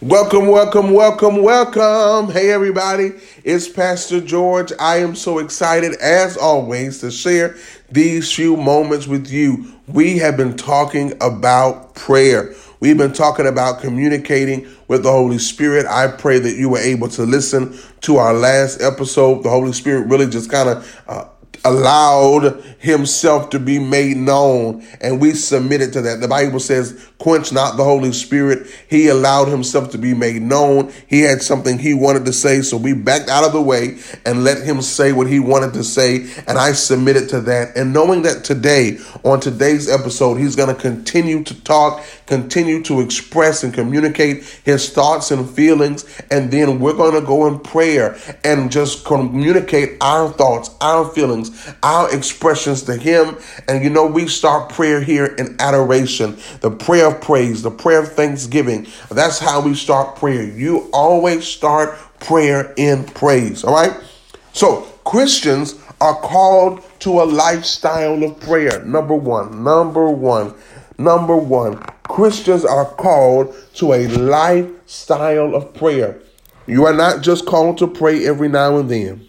Welcome, welcome, welcome, welcome. Hey, everybody. It's Pastor George. I am so excited, as always, to share these few moments with you. We have been talking about prayer. We've been talking about communicating with the Holy Spirit. I pray that you were able to listen to our last episode. The Holy Spirit really just kind of uh, allowed himself to be made known and we submitted to that. The Bible says, quench not the Holy Spirit. He allowed himself to be made known. He had something he wanted to say. So we backed out of the way and let him say what he wanted to say. And I submitted to that. And knowing that today, on today's episode, he's going to continue to talk, continue to express and communicate his thoughts and feelings. And then we're going to go in prayer and just communicate our thoughts, our feelings, our expressions to Him. And you know, we start prayer here in adoration, the prayer of praise, the prayer of thanksgiving. That's how we start prayer. You always start prayer in praise. All right. So, Christians are called to a lifestyle of prayer. Number one, number one, number one. Christians are called to a lifestyle of prayer. You are not just called to pray every now and then.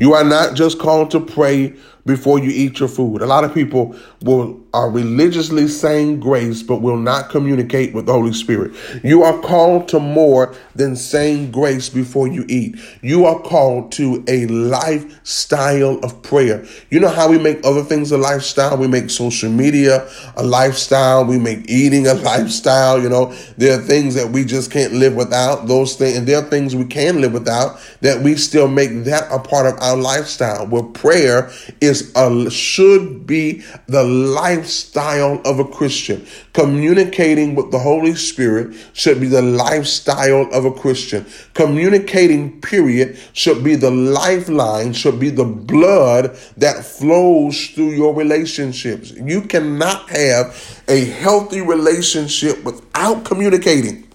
You are not just called to pray before you eat your food. A lot of people will are religiously saying grace but will not communicate with the Holy Spirit. You are called to more than saying grace before you eat. You are called to a lifestyle of prayer. You know how we make other things a lifestyle? We make social media a lifestyle, we make eating a lifestyle, you know. There are things that we just can't live without. Those things and there are things we can live without that we still make that a part of our lifestyle. Where prayer is a, should be the lifestyle of a Christian. Communicating with the Holy Spirit should be the lifestyle of a Christian. Communicating, period, should be the lifeline, should be the blood that flows through your relationships. You cannot have a healthy relationship without communicating.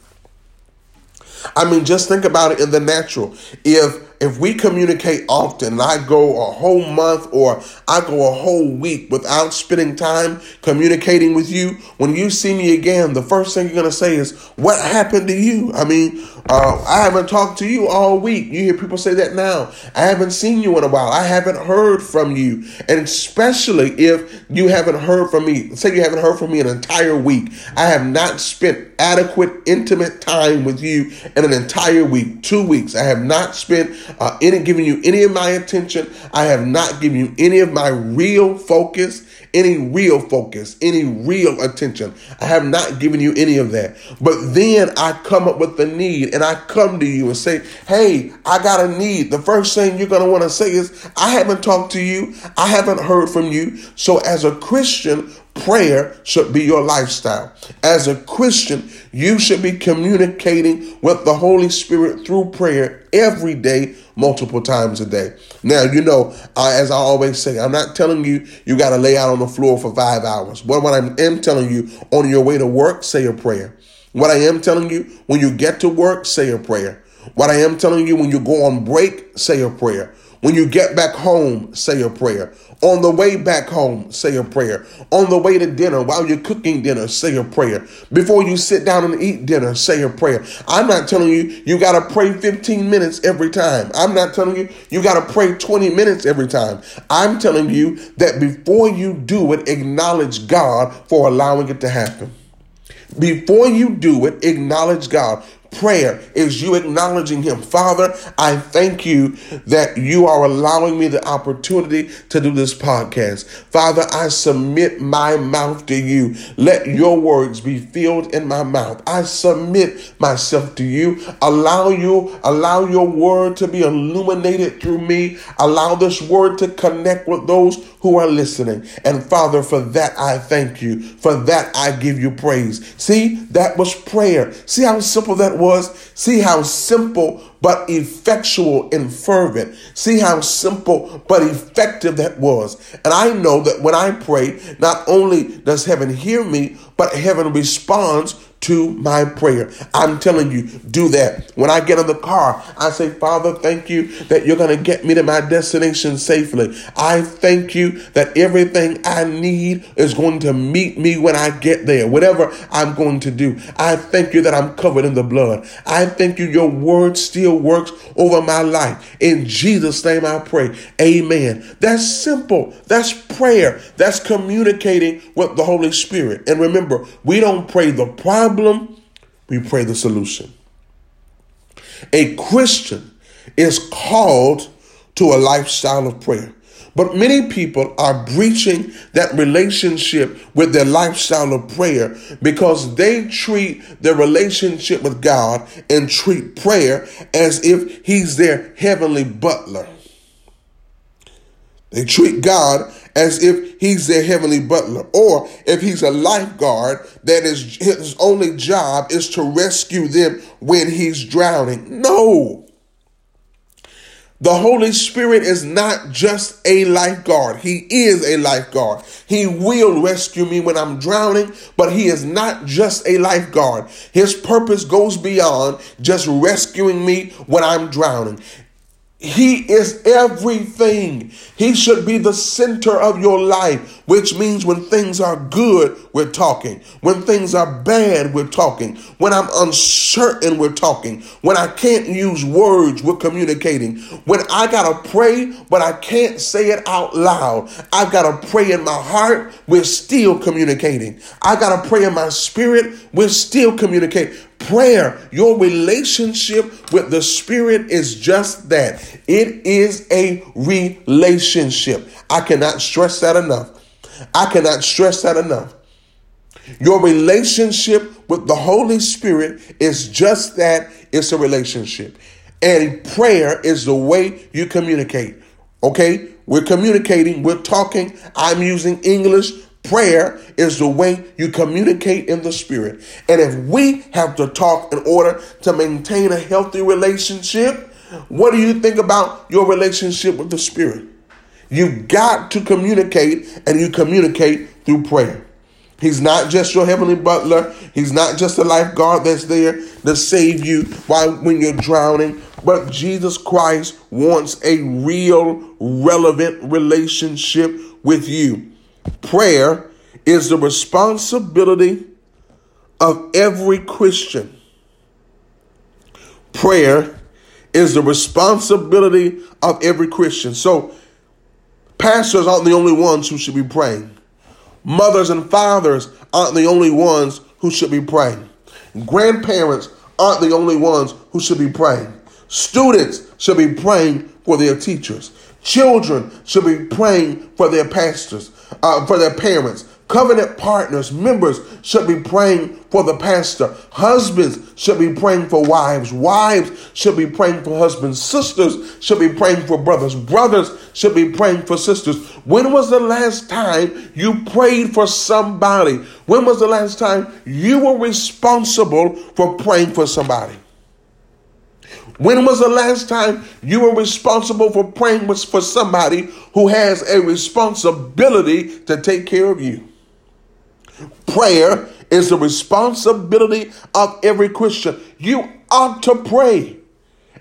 I mean, just think about it in the natural. If if we communicate often, I go a whole month or I go a whole week without spending time communicating with you, when you see me again, the first thing you're going to say is, What happened to you? I mean, uh, I haven't talked to you all week. You hear people say that now. I haven't seen you in a while. I haven't heard from you. And especially if you haven't heard from me, say you haven't heard from me an entire week. I have not spent adequate, intimate time with you in an entire week, two weeks. I have not spent uh, any giving you any of my attention. I have not given you any of my real focus, any real focus, any real attention. I have not given you any of that. But then I come up with the need and I come to you and say, Hey, I got a need. The first thing you're going to want to say is, I haven't talked to you. I haven't heard from you. So as a Christian, Prayer should be your lifestyle. As a Christian, you should be communicating with the Holy Spirit through prayer every day, multiple times a day. Now, you know, uh, as I always say, I'm not telling you you got to lay out on the floor for five hours. But what I am telling you, on your way to work, say a prayer. What I am telling you, when you get to work, say a prayer. What I am telling you, when you go on break, say a prayer. When you get back home, say a prayer. On the way back home, say a prayer. On the way to dinner, while you're cooking dinner, say a prayer. Before you sit down and eat dinner, say a prayer. I'm not telling you you got to pray 15 minutes every time. I'm not telling you you got to pray 20 minutes every time. I'm telling you that before you do it, acknowledge God for allowing it to happen. Before you do it, acknowledge God prayer is you acknowledging Him. Father, I thank you that you are allowing me the opportunity to do this podcast. Father, I submit my mouth to you. Let your words be filled in my mouth. I submit myself to you. Allow you, allow your word to be illuminated through me. Allow this word to connect with those who are listening. And Father, for that I thank you. For that I give you praise. See, that was prayer. See how simple that was? See how simple but effectual and fervent. See how simple but effective that was. And I know that when I pray, not only does heaven hear me, but heaven responds to my prayer. I'm telling you, do that. When I get in the car, I say, Father, thank you that you're going to get me to my destination safely. I thank you that everything I need is going to meet me when I get there, whatever I'm going to do. I thank you that I'm covered in the blood. I thank you, your word still works over my life. In Jesus' name I pray. Amen. That's simple. That's prayer. That's communicating with the Holy Spirit. And remember, we don't pray the problem problem, we pray the solution. A Christian is called to a lifestyle of prayer. But many people are breaching that relationship with their lifestyle of prayer because they treat their relationship with God and treat prayer as if He's their heavenly butler. They treat God as if he's their heavenly butler, or if he's a lifeguard that is his only job is to rescue them when he's drowning. No. The Holy Spirit is not just a lifeguard. He is a lifeguard. He will rescue me when I'm drowning, but He is not just a lifeguard. His purpose goes beyond just rescuing me when I'm drowning. He is everything. He should be the center of your life, which means when things are good, we're talking. When things are bad, we're talking. When I'm uncertain, we're talking. When I can't use words, we're communicating. When I got to pray, but I can't say it out loud, I've got to pray in my heart, we're still communicating. I got to pray in my spirit, we're still communicating. Prayer, your relationship with the Spirit is just that. It is a relationship. I cannot stress that enough. I cannot stress that enough. Your relationship with the Holy Spirit is just that it's a relationship. And prayer is the way you communicate. Okay? We're communicating, we're talking. I'm using English. Prayer is the way you communicate in the spirit. And if we have to talk in order to maintain a healthy relationship, what do you think about your relationship with the spirit? You've got to communicate, and you communicate through prayer. He's not just your heavenly butler. He's not just a lifeguard that's there to save you while when you're drowning. But Jesus Christ wants a real, relevant relationship with you. Prayer is the responsibility of every Christian. Prayer is the responsibility of every Christian. So, pastors aren't the only ones who should be praying. Mothers and fathers aren't the only ones who should be praying. Grandparents aren't the only ones who should be praying. Students should be praying for their teachers. Children should be praying for their pastors uh, for their parents. Covenant partners, members should be praying for the pastor. Husbands should be praying for wives. Wives should be praying for husbands. Sisters should be praying for brothers. Brothers should be praying for sisters. When was the last time you prayed for somebody? When was the last time you were responsible for praying for somebody? When was the last time you were responsible for praying for somebody who has a responsibility to take care of you? Prayer is the responsibility of every Christian. You ought to pray.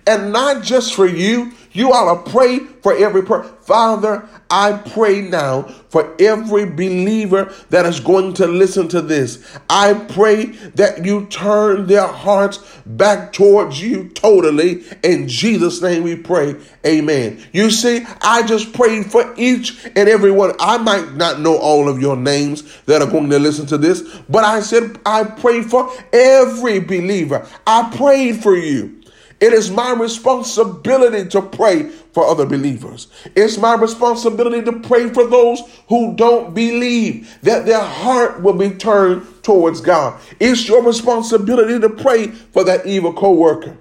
And not just for you, you ought to pray for every person. Father, I pray now for every believer that is going to listen to this. I pray that you turn their hearts back towards you totally. In Jesus' name we pray. Amen. You see, I just prayed for each and every one. I might not know all of your names that are going to listen to this, but I said I pray for every believer. I prayed for you. It is my responsibility to pray for other believers. It's my responsibility to pray for those who don't believe that their heart will be turned towards God. It's your responsibility to pray for that evil coworker.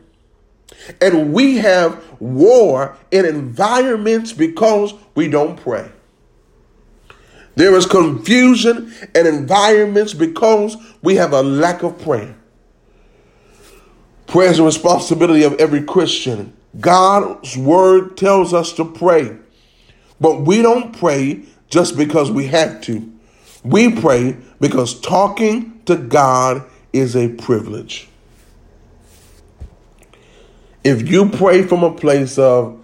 And we have war in environments because we don't pray. There is confusion in environments because we have a lack of prayer. Prayer is a responsibility of every Christian. God's word tells us to pray, but we don't pray just because we have to. We pray because talking to God is a privilege. If you pray from a place of,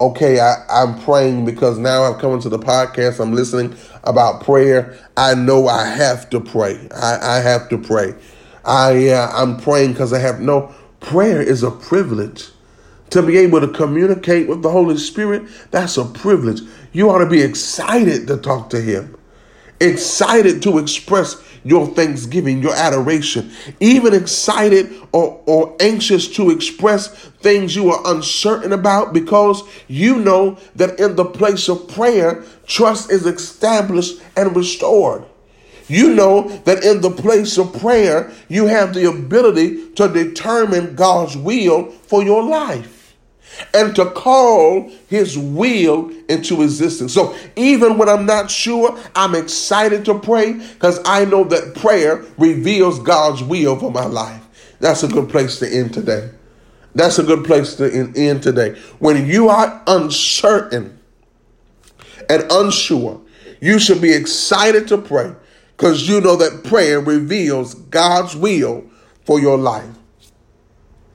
okay, I, I'm praying because now I'm coming to the podcast, I'm listening about prayer, I know I have to pray. I, I have to pray. I, uh, I'm praying because I have no, prayer is a privilege. To be able to communicate with the Holy Spirit, that's a privilege. You ought to be excited to talk to Him, excited to express your thanksgiving, your adoration, even excited or, or anxious to express things you are uncertain about because you know that in the place of prayer, trust is established and restored. You know that in the place of prayer, you have the ability to determine God's will for your life and to call his will into existence. So even when I'm not sure, I'm excited to pray because I know that prayer reveals God's will for my life. That's a good place to end today. That's a good place to end today. When you are uncertain and unsure, you should be excited to pray because you know that prayer reveals God's will for your life.